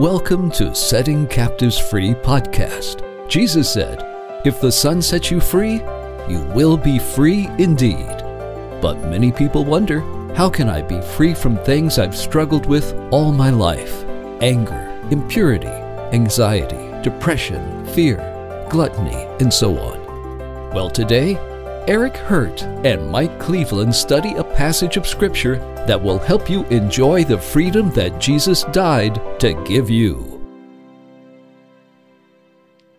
Welcome to Setting Captives Free podcast. Jesus said, If the Son sets you free, you will be free indeed. But many people wonder, how can I be free from things I've struggled with all my life? Anger, impurity, anxiety, depression, fear, gluttony, and so on. Well, today, Eric Hurt and Mike Cleveland study a passage of Scripture that will help you enjoy the freedom that Jesus died to give you.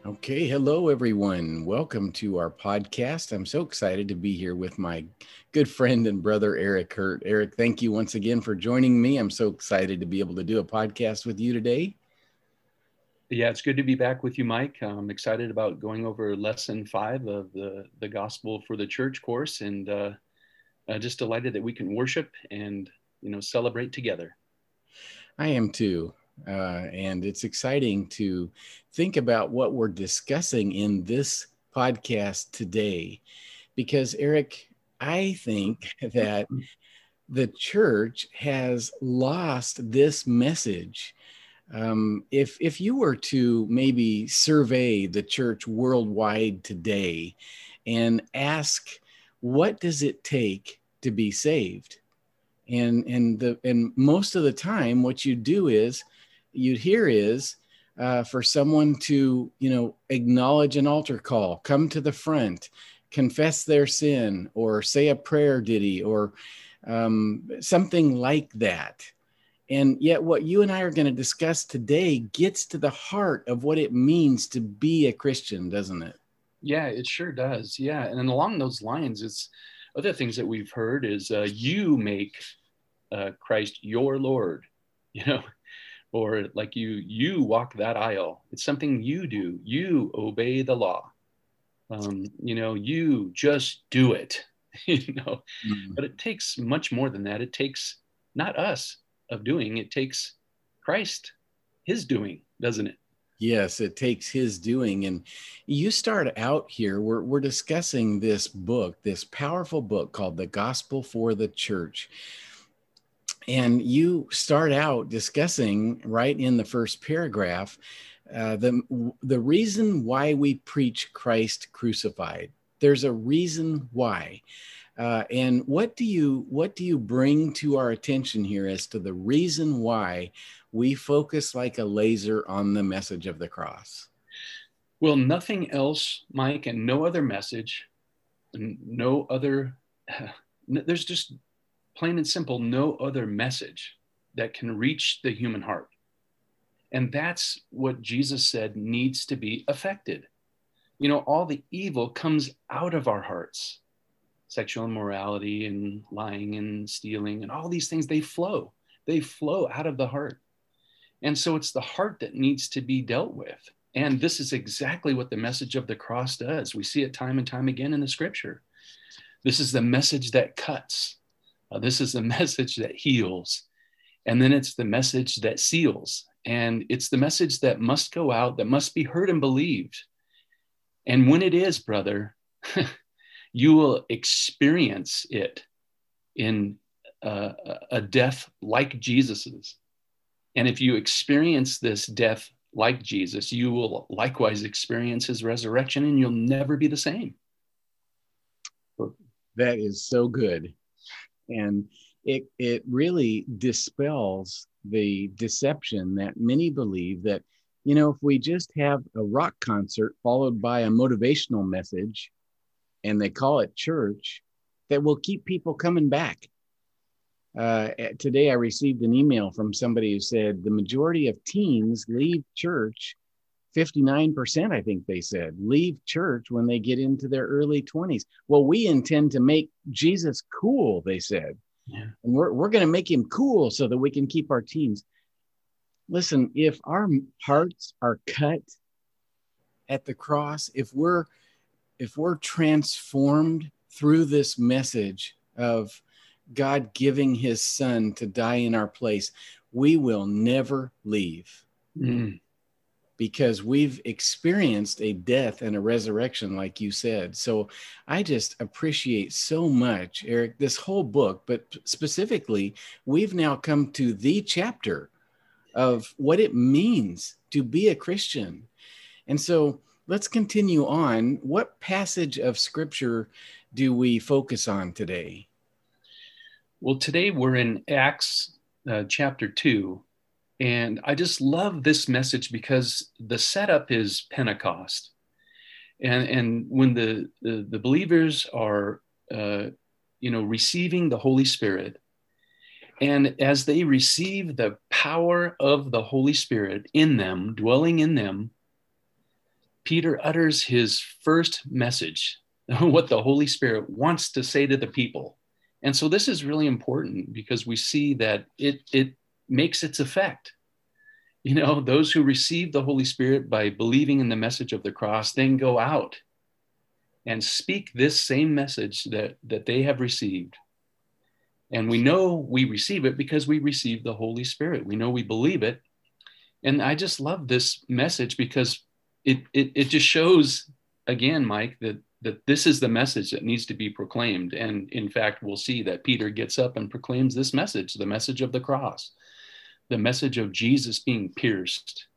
Okay, hello everyone. Welcome to our podcast. I'm so excited to be here with my good friend and brother Eric Hurt. Eric, thank you once again for joining me. I'm so excited to be able to do a podcast with you today. Yeah, it's good to be back with you, Mike. I'm excited about going over lesson five of the, the Gospel for the Church course and uh, uh, just delighted that we can worship and, you know, celebrate together. I am too. Uh, and it's exciting to think about what we're discussing in this podcast today. Because, Eric, I think that the church has lost this message um, if if you were to maybe survey the church worldwide today and ask what does it take to be saved and and the and most of the time what you do is you'd hear is uh, for someone to you know acknowledge an altar call come to the front confess their sin or say a prayer ditty or um, something like that and yet, what you and I are going to discuss today gets to the heart of what it means to be a Christian, doesn't it? Yeah, it sure does. Yeah. And along those lines, it's other things that we've heard is uh, you make uh, Christ your Lord, you know, or like you, you walk that aisle. It's something you do. You obey the law. Um, you know, you just do it, you know, mm-hmm. but it takes much more than that. It takes not us, of doing. It takes Christ, his doing, doesn't it? Yes, it takes his doing. And you start out here, we're, we're discussing this book, this powerful book called The Gospel for the Church. And you start out discussing right in the first paragraph uh, the, the reason why we preach Christ crucified. There's a reason why. Uh, and what do you what do you bring to our attention here as to the reason why we focus like a laser on the message of the cross? Well, nothing else, Mike, and no other message, no other. There's just plain and simple no other message that can reach the human heart. And that's what Jesus said needs to be affected. You know, all the evil comes out of our hearts sexual immorality and lying and stealing and all these things, they flow. They flow out of the heart. And so it's the heart that needs to be dealt with. And this is exactly what the message of the cross does. We see it time and time again in the scripture. This is the message that cuts. Uh, this is the message that heals. And then it's the message that seals. And it's the message that must go out, that must be heard and believed. And when it is, brother, you will experience it in uh, a death like Jesus's. And if you experience this death like Jesus, you will likewise experience his resurrection and you'll never be the same. That is so good. And it, it really dispels the deception that many believe that, you know, if we just have a rock concert followed by a motivational message, and they call it church that will keep people coming back. Uh, today, I received an email from somebody who said the majority of teens leave church, 59%, I think they said, leave church when they get into their early 20s. Well, we intend to make Jesus cool, they said. Yeah. And we're, we're going to make him cool so that we can keep our teens. Listen, if our hearts are cut at the cross, if we're if we're transformed through this message of God giving his son to die in our place, we will never leave. Mm. Because we've experienced a death and a resurrection, like you said. So I just appreciate so much, Eric, this whole book, but specifically, we've now come to the chapter of what it means to be a Christian. And so let's continue on. What passage of scripture do we focus on today? Well, today we're in Acts uh, chapter 2. And I just love this message because the setup is Pentecost. And, and when the, the, the believers are, uh, you know, receiving the Holy Spirit, and as they receive the power of the Holy Spirit in them, dwelling in them, Peter utters his first message, what the Holy Spirit wants to say to the people. And so this is really important because we see that it, it makes its effect. You know, those who receive the Holy Spirit by believing in the message of the cross then go out and speak this same message that, that they have received. And we know we receive it because we receive the Holy Spirit. We know we believe it. And I just love this message because it, it, it just shows, again, Mike, that, that this is the message that needs to be proclaimed. And in fact, we'll see that Peter gets up and proclaims this message the message of the cross, the message of Jesus being pierced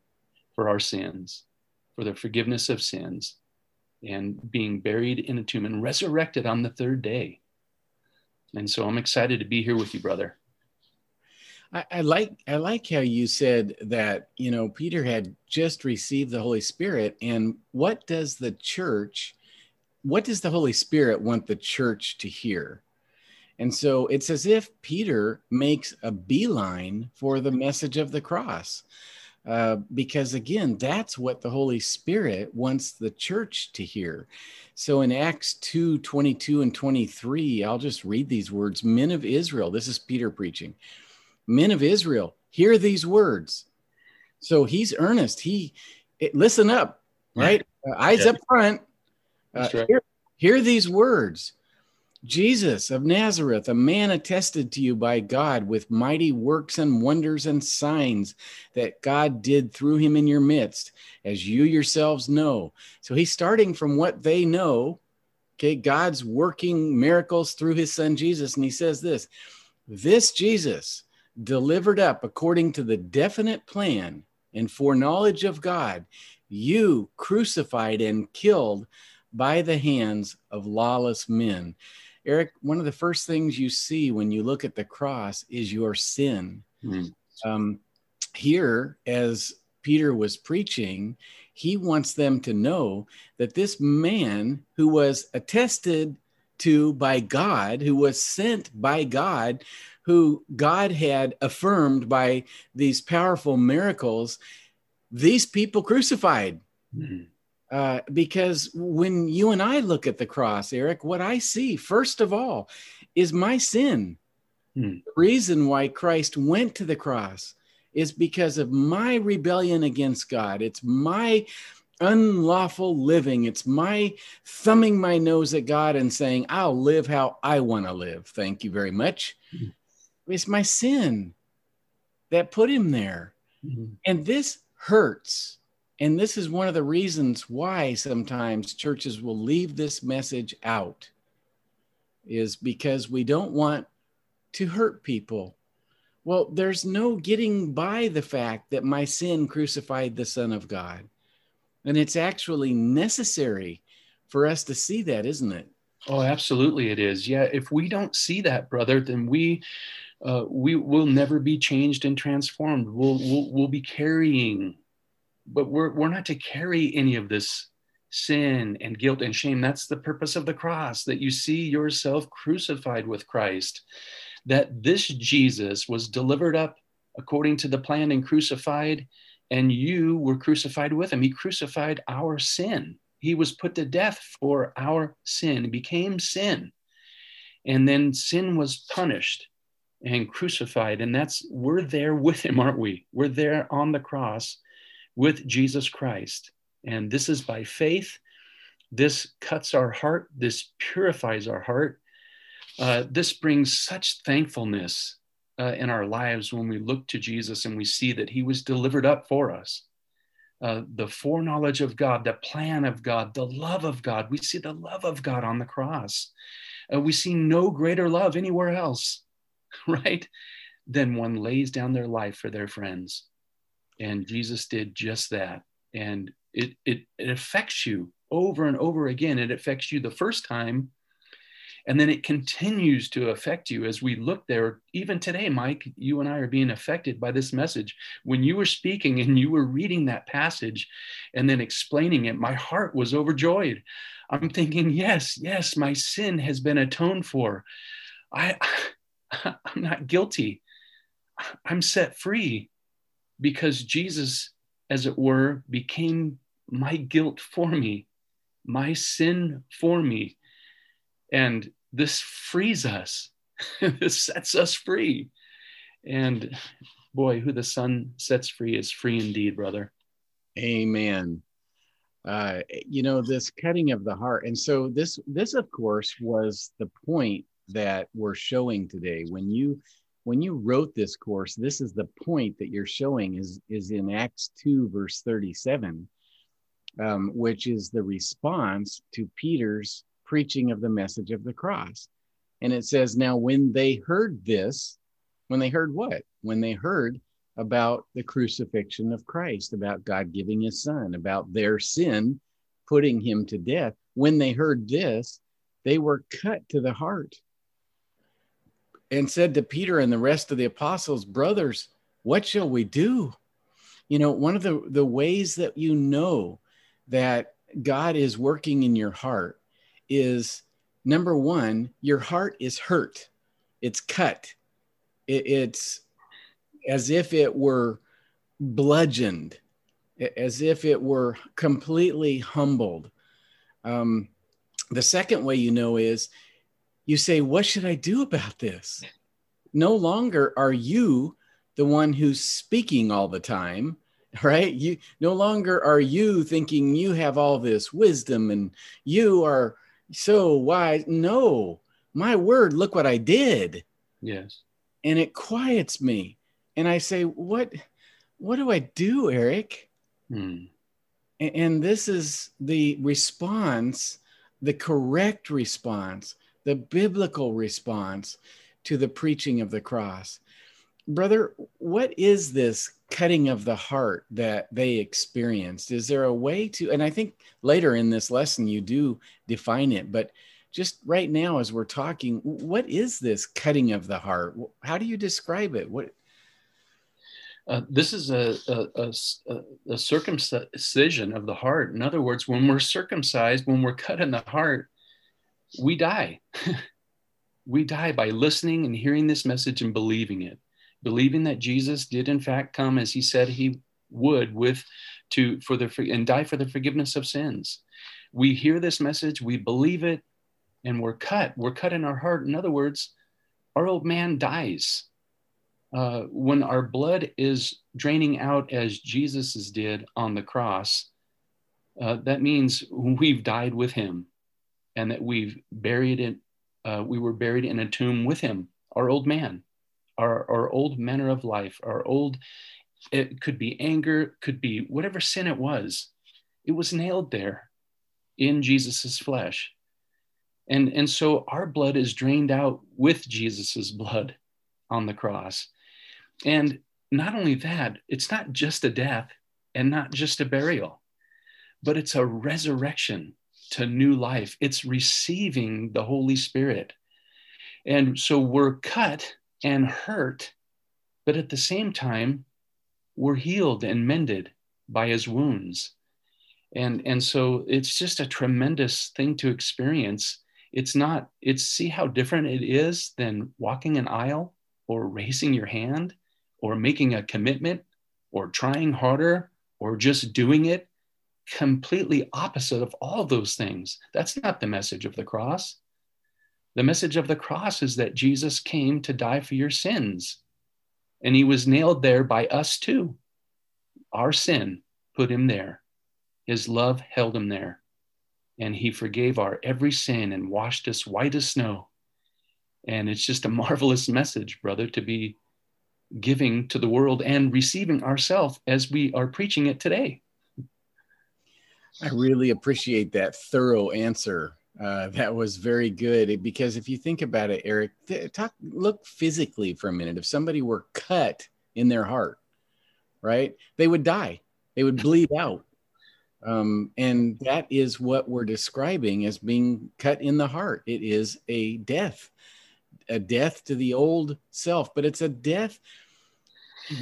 for our sins, for the forgiveness of sins, and being buried in a tomb and resurrected on the third day. And so I'm excited to be here with you, brother. I, I, like I like how you said that you know Peter had just received the Holy Spirit, and what does the church, what does the Holy Spirit want the church to hear? And so it's as if Peter makes a beeline for the message of the cross. Uh, because again, that's what the Holy Spirit wants the church to hear. So in Acts 2 22 and 23, I'll just read these words Men of Israel, this is Peter preaching. Men of Israel, hear these words. So he's earnest. He it, listen up, right? Uh, eyes yeah. up front. Uh, right. hear, hear these words. Jesus of Nazareth, a man attested to you by God with mighty works and wonders and signs that God did through him in your midst, as you yourselves know. So he's starting from what they know. Okay, God's working miracles through his son Jesus. And he says this this Jesus delivered up according to the definite plan and foreknowledge of God, you crucified and killed by the hands of lawless men. Eric, one of the first things you see when you look at the cross is your sin. Mm. Um, here, as Peter was preaching, he wants them to know that this man who was attested to by God, who was sent by God, who God had affirmed by these powerful miracles, these people crucified. Mm. Uh, because when you and I look at the cross, Eric, what I see, first of all, is my sin. Hmm. The reason why Christ went to the cross is because of my rebellion against God. It's my unlawful living. It's my thumbing my nose at God and saying, I'll live how I want to live. Thank you very much. Hmm. It's my sin that put him there. Hmm. And this hurts and this is one of the reasons why sometimes churches will leave this message out, is because we don't want to hurt people. Well, there's no getting by the fact that my sin crucified the Son of God. And it's actually necessary for us to see that, isn't it? Oh, absolutely, it is. Yeah, if we don't see that, brother, then we uh, we will never be changed and transformed. We'll, we'll we'll be carrying but we're, we're not to carry any of this sin and guilt and shame. That's the purpose of the cross, that you see yourself crucified with Christ, that this Jesus was delivered up according to the plan and crucified, and you were crucified with him. He crucified our sin. He was put to death for our sin, became sin. And then sin was punished and crucified. And that's, we're there with him, aren't we? We're there on the cross with Jesus Christ. And this is by faith. This cuts our heart. This purifies our heart. Uh, this brings such thankfulness uh, in our lives when we look to Jesus and we see that he was delivered up for us. Uh, the foreknowledge of God, the plan of God, the love of God. We see the love of God on the cross. Uh, we see no greater love anywhere else, right? Then one lays down their life for their friends. And Jesus did just that. And it, it, it affects you over and over again. It affects you the first time and then it continues to affect you as we look there. Even today, Mike, you and I are being affected by this message. When you were speaking and you were reading that passage and then explaining it, my heart was overjoyed. I'm thinking, yes, yes, my sin has been atoned for. I, I'm not guilty. I'm set free because Jesus, as it were, became my guilt for me, my sin for me. And this frees us, this sets us free. And boy, who the Son sets free is free indeed, brother. Amen. Uh, you know this cutting of the heart, and so this this of course was the point that we're showing today. When you when you wrote this course, this is the point that you're showing is is in Acts two verse thirty seven, um, which is the response to Peter's preaching of the message of the cross. And it says, Now, when they heard this, when they heard what? When they heard about the crucifixion of Christ, about God giving his son, about their sin putting him to death, when they heard this, they were cut to the heart and said to Peter and the rest of the apostles, Brothers, what shall we do? You know, one of the, the ways that you know that God is working in your heart is number one, your heart is hurt, it's cut, it, it's as if it were bludgeoned, as if it were completely humbled. Um, the second way you know is you say, What should I do about this? No longer are you the one who's speaking all the time right you no longer are you thinking you have all this wisdom and you are so wise. No, my word, look what I did. Yes. And it quiets me. And I say, What what do I do, Eric? Hmm. And, and this is the response, the correct response, the biblical response to the preaching of the cross. Brother, what is this cutting of the heart that they experienced? Is there a way to, and I think later in this lesson you do define it, but just right now as we're talking, what is this cutting of the heart? How do you describe it? What? Uh, this is a, a, a, a, circumcision of the heart. In other words, when we're circumcised, when we're cut in the heart, we die. we die by listening and hearing this message and believing it believing that Jesus did in fact come as he said he would with to for the and die for the forgiveness of sins. We hear this message, we believe it, and we're cut. We're cut in our heart. In other words, our old man dies. Uh, when our blood is draining out as Jesus's did on the cross, uh, that means we've died with him and that we've buried it. Uh, we were buried in a tomb with him, our old man our, our old manner of life, our old, it could be anger, could be whatever sin it was. It was nailed there in Jesus's flesh. And, and so our blood is drained out with Jesus's blood on the cross. And not only that, it's not just a death and not just a burial, but it's a resurrection to new life. It's receiving the Holy Spirit. And so we're cut and hurt, but at the same time, we're healed and mended by his wounds. And, and so it's just a tremendous thing to experience. It's not, it's see how different it is than walking an aisle or raising your hand or making a commitment or trying harder or just doing it. Completely opposite of all those things. That's not the message of the cross. The message of the cross is that Jesus came to die for your sins, and he was nailed there by us too. Our sin put him there, his love held him there, and he forgave our every sin and washed us white as snow. And it's just a marvelous message, brother, to be giving to the world and receiving ourselves as we are preaching it today. I really appreciate that thorough answer uh, that was very good because if you think about it, Eric, talk look physically for a minute. If somebody were cut in their heart, right? They would die, they would bleed out. Um, and that is what we're describing as being cut in the heart. It is a death, a death to the old self, but it's a death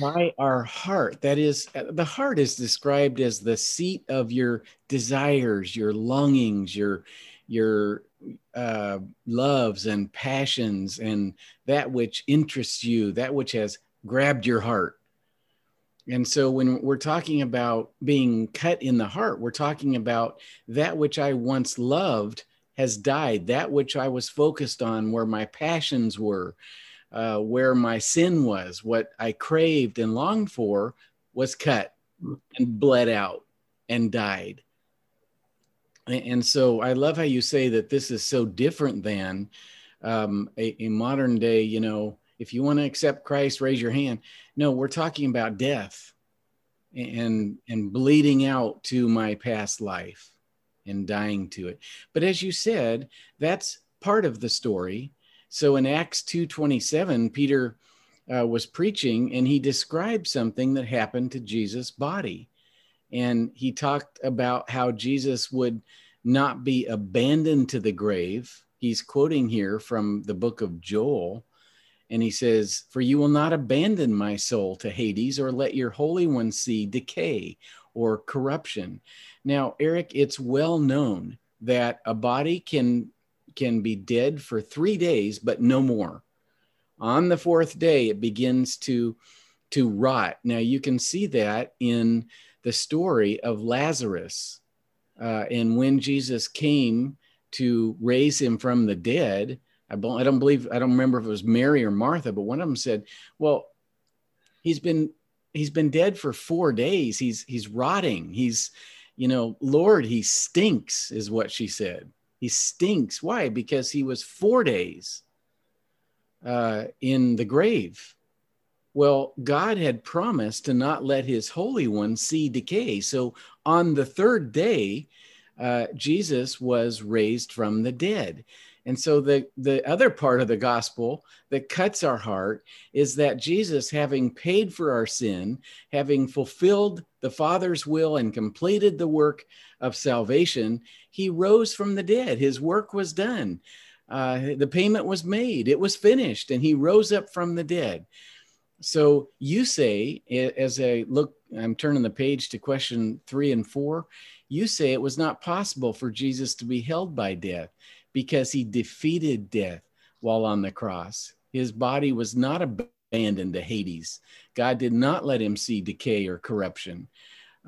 by our heart. That is, the heart is described as the seat of your desires, your longings, your your uh, loves and passions, and that which interests you, that which has grabbed your heart. And so when we're talking about being cut in the heart, we're talking about that which I once loved has died, that which I was focused on, where my passions were, uh, where my sin was, what I craved and longed for was cut and bled out and died. And so I love how you say that this is so different than um, a, a modern day, you know, if you want to accept Christ, raise your hand. No, we're talking about death and and bleeding out to my past life and dying to it. But as you said, that's part of the story. So in Acts 2:27, Peter uh, was preaching and he described something that happened to Jesus' body. And he talked about how Jesus would not be abandoned to the grave. He's quoting here from the book of Joel and he says, For you will not abandon my soul to Hades or let your Holy One see decay or corruption. Now, Eric, it's well known that a body can can be dead for three days, but no more. On the fourth day, it begins to to rot. Now you can see that in the story of Lazarus, uh, and when Jesus came to raise him from the dead, I, don't believe I don't remember if it was Mary or Martha, but one of them said, "Well, he's been he's been dead for four days. He's he's rotting. He's, you know, Lord, he stinks," is what she said. He stinks. Why? Because he was four days uh, in the grave. Well, God had promised to not let his Holy One see decay. So on the third day, uh, Jesus was raised from the dead. And so the, the other part of the gospel that cuts our heart is that Jesus, having paid for our sin, having fulfilled the Father's will and completed the work of salvation, he rose from the dead. His work was done. Uh, the payment was made. It was finished, and he rose up from the dead. So you say, as I look, I'm turning the page to question three and four. You say it was not possible for Jesus to be held by death because he defeated death while on the cross. His body was not abandoned to Hades. God did not let him see decay or corruption.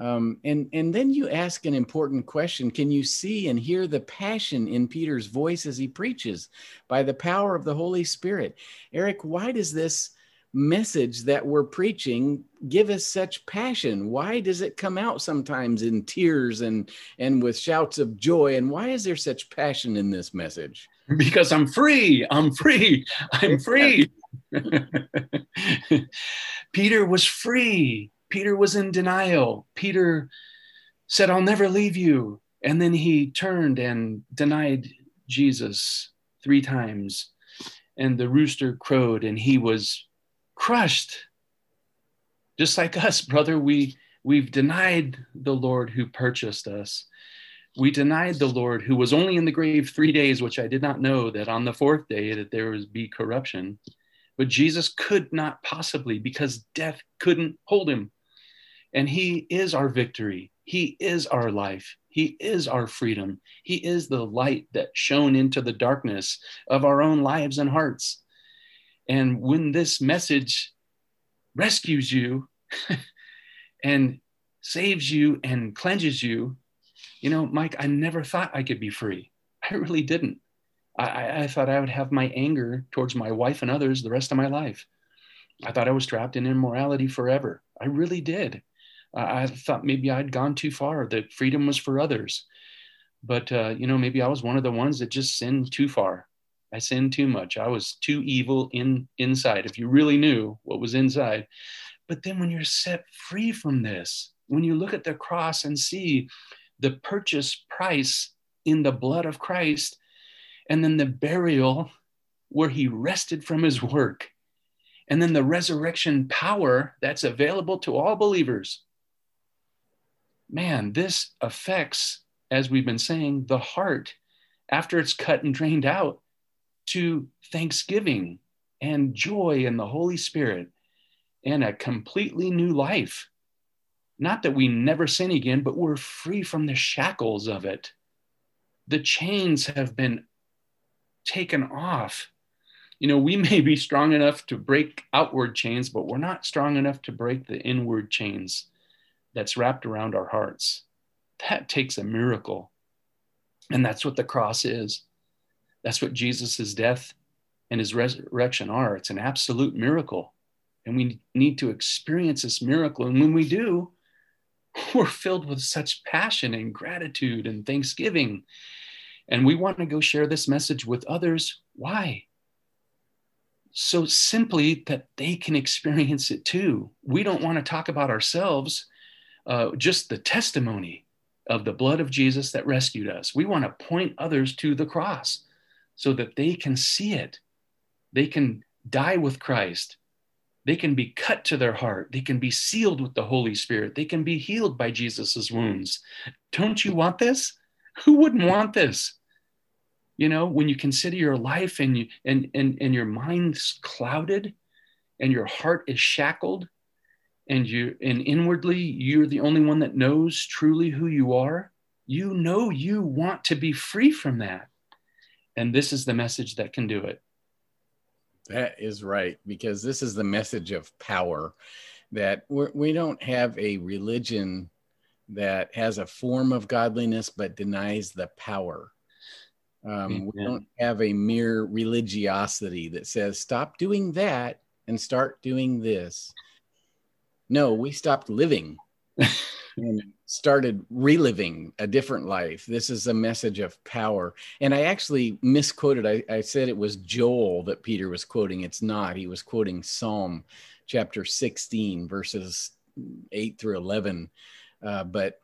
Um, and, and then you ask an important question Can you see and hear the passion in Peter's voice as he preaches by the power of the Holy Spirit? Eric, why does this message that we're preaching give us such passion. Why does it come out sometimes in tears and and with shouts of joy? And why is there such passion in this message? Because i'm free. I'm free. I'm free. Peter was free. Peter was in denial. Peter said i'll never leave you. And then he turned and denied jesus three times. And the rooster crowed and he was crushed. Just like us, brother, we, we've denied the Lord who purchased us. We denied the Lord who was only in the grave three days, which I did not know that on the fourth day that there would be corruption. But Jesus could not possibly because death couldn't hold him. And he is our victory. He is our life. He is our freedom. He is the light that shone into the darkness of our own lives and hearts. And when this message rescues you and saves you and cleanses you, you know, Mike, I never thought I could be free. I really didn't. I, I thought I would have my anger towards my wife and others the rest of my life. I thought I was trapped in immorality forever. I really did. I thought maybe I'd gone too far, that freedom was for others. But, uh, you know, maybe I was one of the ones that just sinned too far. I sinned too much. I was too evil in inside. If you really knew what was inside. But then when you're set free from this, when you look at the cross and see the purchase price in the blood of Christ, and then the burial where he rested from his work, and then the resurrection power that's available to all believers. Man, this affects, as we've been saying, the heart after it's cut and drained out to thanksgiving and joy in the Holy Spirit and a completely new life. Not that we never sin again, but we're free from the shackles of it. The chains have been taken off. You know, we may be strong enough to break outward chains, but we're not strong enough to break the inward chains that's wrapped around our hearts. That takes a miracle. And that's what the cross is. That's what Jesus' death and his resurrection are. It's an absolute miracle. And we need to experience this miracle. And when we do, we're filled with such passion and gratitude and thanksgiving. And we want to go share this message with others. Why? So simply that they can experience it too. We don't want to talk about ourselves, uh, just the testimony of the blood of Jesus that rescued us. We want to point others to the cross so that they can see it. They can die with Christ they can be cut to their heart. They can be sealed with the Holy Spirit. They can be healed by Jesus's wounds. Don't you want this? Who wouldn't want this? You know, when you consider your life and you and and, and your mind's clouded and your heart is shackled and you and inwardly you're the only one that knows truly who you are, you know you want to be free from that. And this is the message that can do it. That is right, because this is the message of power that we're, we do not have a religion that has a form of godliness but denies the power. Um, we don't have a mere religiosity that says, stop doing that and start doing this. No, we stopped living. and started reliving a different life. This is a message of power. And I actually misquoted, I, I, said it was Joel that Peter was quoting. It's not. He was quoting Psalm chapter 16, verses 8 through 11. Uh, but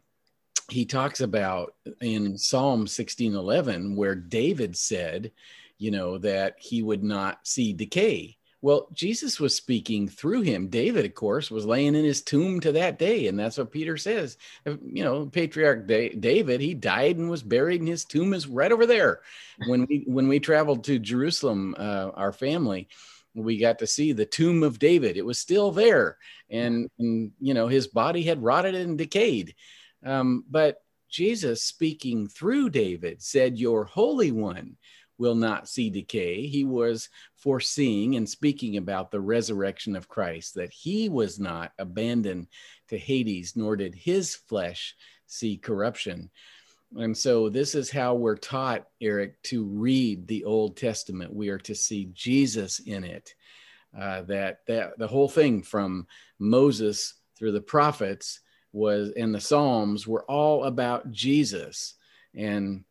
he talks about in Psalm 16 11, where David said, you know, that he would not see decay well, Jesus was speaking through him. David, of course, was laying in his tomb to that day. And that's what Peter says. You know, patriarch David, he died and was buried, and his tomb is right over there. When we when we traveled to Jerusalem, uh, our family, we got to see the tomb of David. It was still there. And, and you know, his body had rotted and decayed. Um, but Jesus speaking through David said, Your Holy One will not see decay. He was foreseeing and speaking about the resurrection of Christ, that he was not abandoned to Hades, nor did his flesh see corruption. And so, this is how we're taught, Eric, to read the Old Testament. We are to see Jesus in it. Uh, that that the whole thing from Moses through the prophets was and the Psalms were all about Jesus. And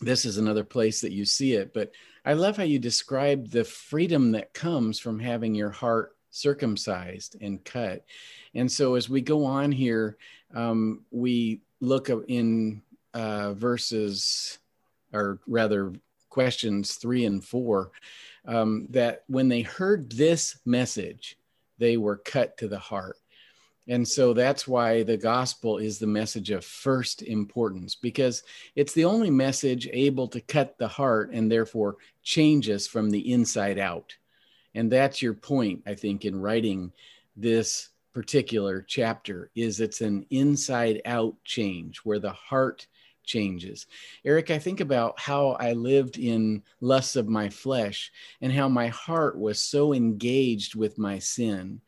this is another place that you see it. But I love how you describe the freedom that comes from having your heart circumcised and cut. And so as we go on here, um, we look in uh, verses, or rather, questions three and four, um, that when they heard this message, they were cut to the heart. And so that's why the gospel is the message of first importance, because it's the only message able to cut the heart and therefore change us from the inside out. And that's your point, I think, in writing this particular chapter is it's an inside out change where the heart changes. Eric, I think about how I lived in lusts of my flesh and how my heart was so engaged with my sin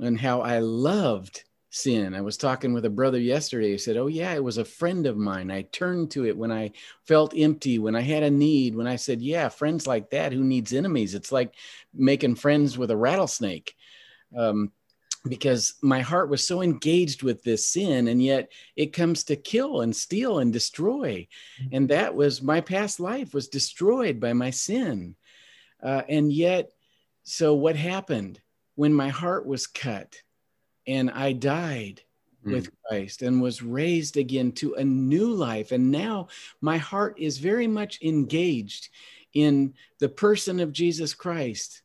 and how I loved sin. I was talking with a brother yesterday He said, Oh, yeah, it was a friend of mine. I turned to it when I felt empty, when I had a need, when I said, Yeah, friends like that, who needs enemies? It's like making friends with a rattlesnake. Um, because my heart was so engaged with this sin, and yet it comes to kill and steal and destroy. Mm-hmm. And that was my past life was destroyed by my sin. Uh, and yet, so what happened? When my heart was cut and I died mm. with Christ and was raised again to a new life. And now my heart is very much engaged in the person of Jesus Christ.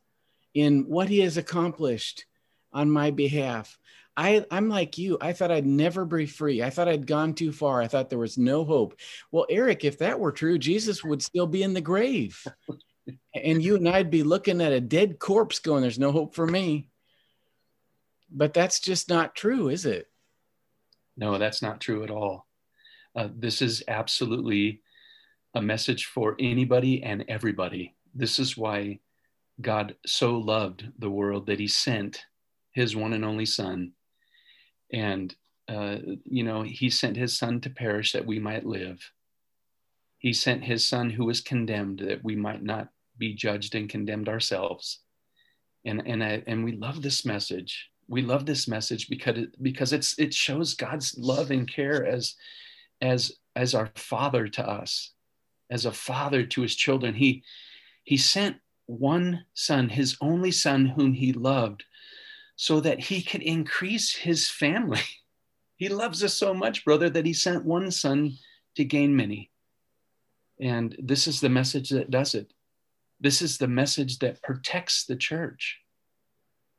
in what he has accomplished on my behalf. I, I'm like you. I thought I'd never be free. I thought I'd gone too far. I thought there was no hope. Well, Eric, if that were true, Jesus would still be in the grave. and you and I'd be looking at a dead corpse going, There's no hope for me. But that's just not true, is it? No, that's not true at all. Uh, this is absolutely a message for anybody and everybody. This is why God so loved the world that he sent his one and only son. And, uh, you know, he sent his son to perish that we might live. He sent his son who was condemned that we might not be judged and condemned ourselves. And, and, I, and we love this message. We love this message because it, because it's, it shows God's love and care as, as, as our father to us, as a father to his children. He, he sent one son, his only son, whom he loved, so that he could increase his family. he loves us so much, brother, that he sent one son to gain many. And this is the message that does it. This is the message that protects the church.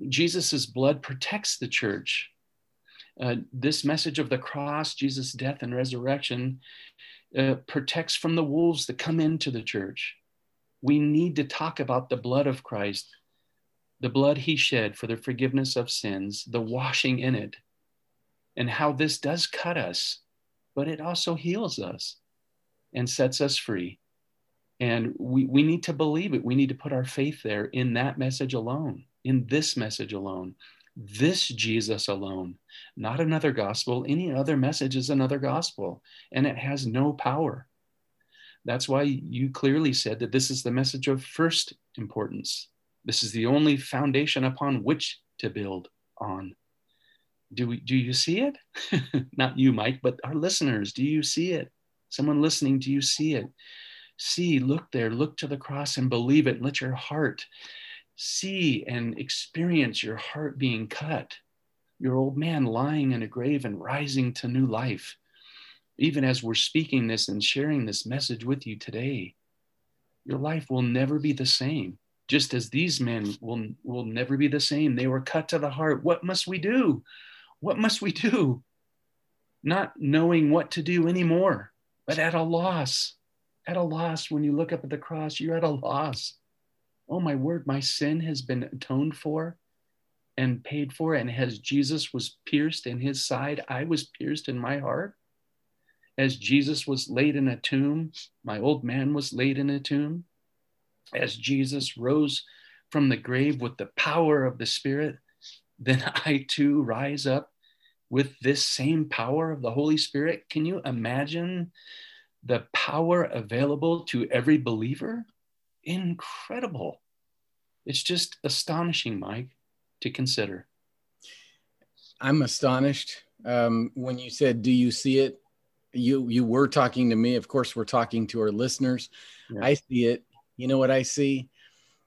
Jesus' blood protects the church. Uh, this message of the cross, Jesus' death and resurrection, uh, protects from the wolves that come into the church we need to talk about the blood of Christ, the blood he shed for the forgiveness of sins, the washing in it, and how this does cut us, but it also heals us and sets us free. And we, we need to believe it. We need to put our faith there in that message alone, in this message alone, this Jesus alone, not another gospel. Any other message is another gospel, and it has no power. That's why you clearly said that this is the message of first importance. This is the only foundation upon which to build on. Do, we, do you see it? Not you, Mike, but our listeners, do you see it? Someone listening, do you see it? See, look there, look to the cross and believe it. Let your heart see and experience your heart being cut, your old man lying in a grave and rising to new life even as we're speaking this and sharing this message with you today, your life will never be the same. Just as these men will, will never be the same. They were cut to the heart. What must we do? What must we do? Not knowing what to do anymore, but at a loss. At a loss. When you look up at the cross, you're at a loss. Oh, my word, my sin has been atoned for and paid for. And as Jesus was pierced in his side, I was pierced in my heart as Jesus was laid in a tomb, my old man was laid in a tomb. As Jesus rose from the grave with the power of the Spirit, then I too rise up with this same power of the Holy Spirit. Can you imagine the power available to every believer? Incredible. It's just astonishing, Mike, to consider. I'm astonished. Um, when you said, Do you see it? you you were talking to me of course we're talking to our listeners yeah. i see it you know what i see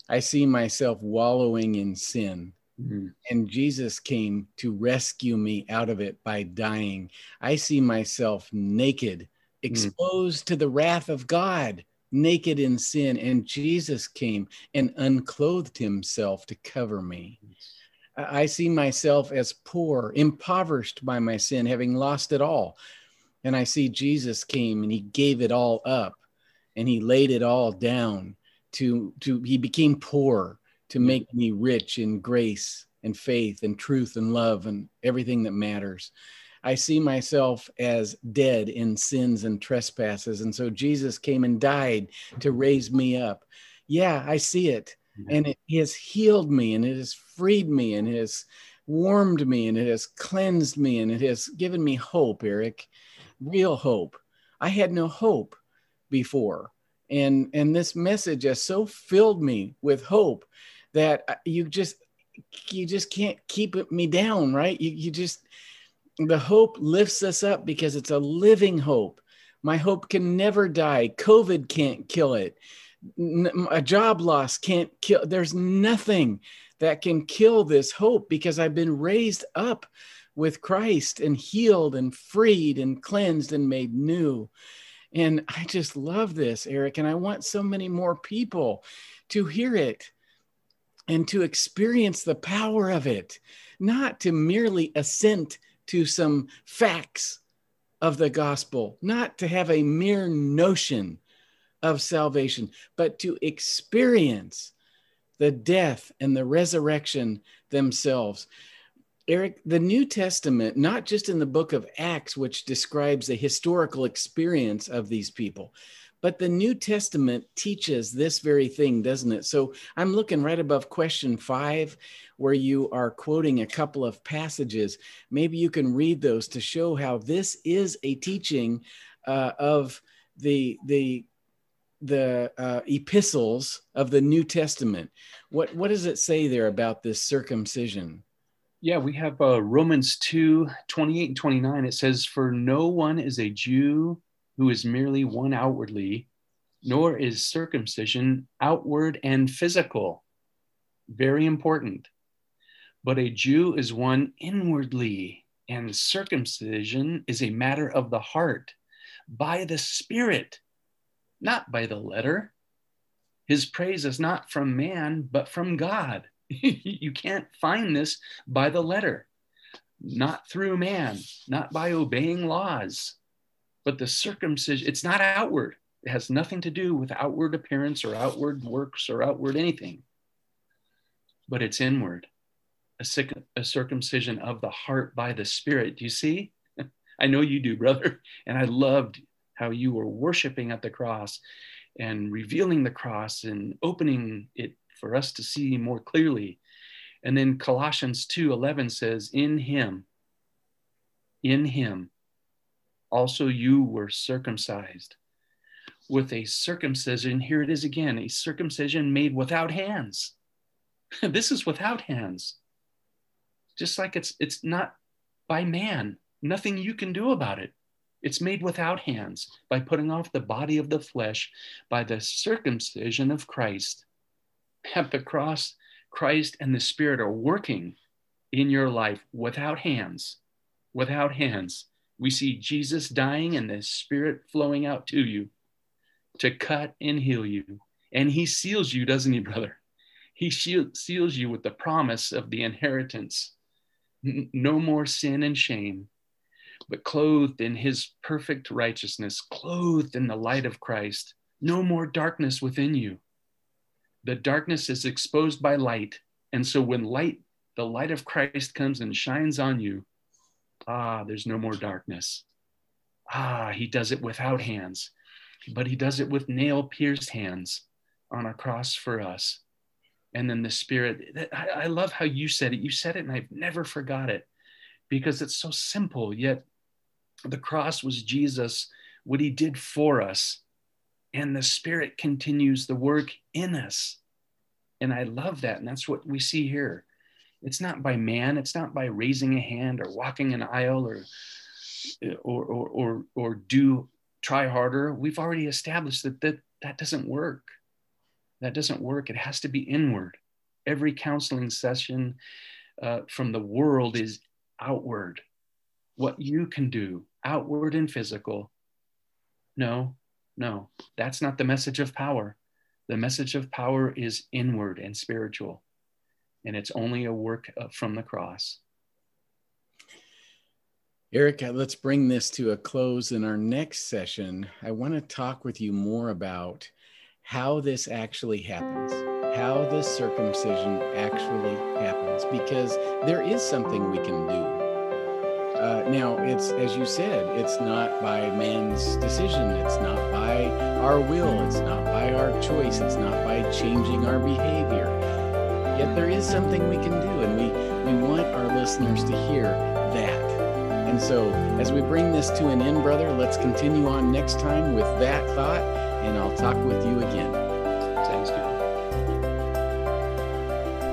i see myself wallowing in sin mm-hmm. and jesus came to rescue me out of it by dying i see myself naked. Exposed mm-hmm. to the wrath of god naked in sin and jesus came and unclothed himself to cover me I see myself as poor, impoverished by my sin, having lost it all and I see Jesus came and he gave it all up and he laid it all down to to he became poor to mm. make me rich in grace and faith and truth and love and everything that matters. I see myself as dead in sins and trespasses. And so Jesus came and died to mm-hmm. raise me up. Yeah, I see it. Mm-hmm. And it has healed me and it has freed me and it has warmed me and it has cleansed me and it has given me hope, Eric real hope. I had no hope before. And, and this message has so filled me with hope that uh, you just you just can't keep me down, right? You, you just the hope lifts us up because it's a living hope. My hope can never die. COVID can't kill it. A job loss can't kill. There's nothing that can kill this hope because I've been raised up with Christ and healed and freed and cleansed and made new. And I just love this, Eric. And I want so many more people to hear it. and to experience the power of it, not to merely assent to some facts of the gospel, not to have a mere notion of salvation, but to experience the death and the resurrection themselves. Eric, the New Testament, not just in the book of Acts, which describes the historical experience of these people, but the New Testament teaches this very thing, doesn't it? So I'm looking right above question five, where you are quoting a couple of passages. Maybe you can read those to show how this is a teaching uh, of the the the uh, epistles of the New Testament. What what does it say there about this circumcision? Yeah, we have uh, Romans 2 28 and 29. It says, For no one is a Jew who is merely one outwardly, nor is circumcision outward and physical. Very important. But a Jew is one inwardly, and circumcision is a matter of the heart, by the Spirit, not by the letter. His praise is not from man, but from God. you can't find this by the letter, not through man, not by obeying laws. But the circumcision, it's not outward. It has nothing to do with outward appearance or outward works or outward anything, but it's inward. A, a circumcision of the heart by the Spirit. Do you see? I know you do, brother. And I loved how you were worshiping at the cross and revealing the cross and opening it for us to see more clearly. And then Colossians 2:11 says, "In him, in him also you were circumcised with a circumcision. Here it is again a circumcision made without hands. this is without hands. Just like it's, it's not by man, nothing you can do about it. It's made without hands by putting off the body of the flesh by the circumcision of Christ. At the cross, Christ and the Spirit are working in your life without hands, without hands. We see Jesus dying and the Spirit flowing out to you to cut and heal you. And He seals you, doesn't He, brother? He seals you with the promise of the inheritance. No more sin and shame, but clothed in His perfect righteousness, clothed in the light of Christ. No more darkness within you. The darkness is exposed by light. And so when light, the light of Christ comes and shines on you, Ah, there's no more darkness. Ah, he does it without hands, but he does it with nail pierced hands on a cross for us. And then the Spirit, I, love how you said it. You said it, and I've never forgot it because it's so simple. Yet the cross was Jesus, what he did for us. And the Spirit continues the work in us. And I love that. And that's what we see here. It's not by man. It's not by raising a hand or walking an aisle or or or or, or do try harder. We've already established that, that that doesn't work. That doesn't work. It has to be inward. Every counseling session uh, from the world is outward. What you can do, outward and physical. No, no, that's not the message of power. The message of power is inward and spiritual and it's only a work from the cross. Erica, let's bring this to a close. In our next session, I want to talk with you more about how this actually happens, how this circumcision actually happens, because there is something we can do. Uh, now, it's as you said, it's not by man's decision, it's not by our will, it's not by our choice, it's not by changing our behavior Yet there is something we can do, and we, we want our listeners to hear that. And so, as we bring this to an end, brother, let's continue on next time with that thought, and I'll talk with you again. Sounds good.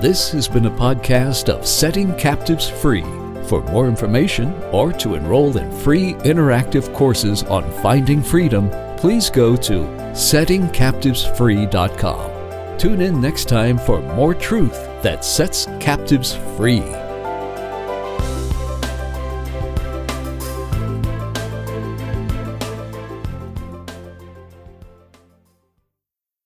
This has been a podcast of Setting Captives Free. For more information or to enroll in free interactive courses on finding freedom, please go to settingcaptivesfree.com. Tune in next time for more truth that sets captives free.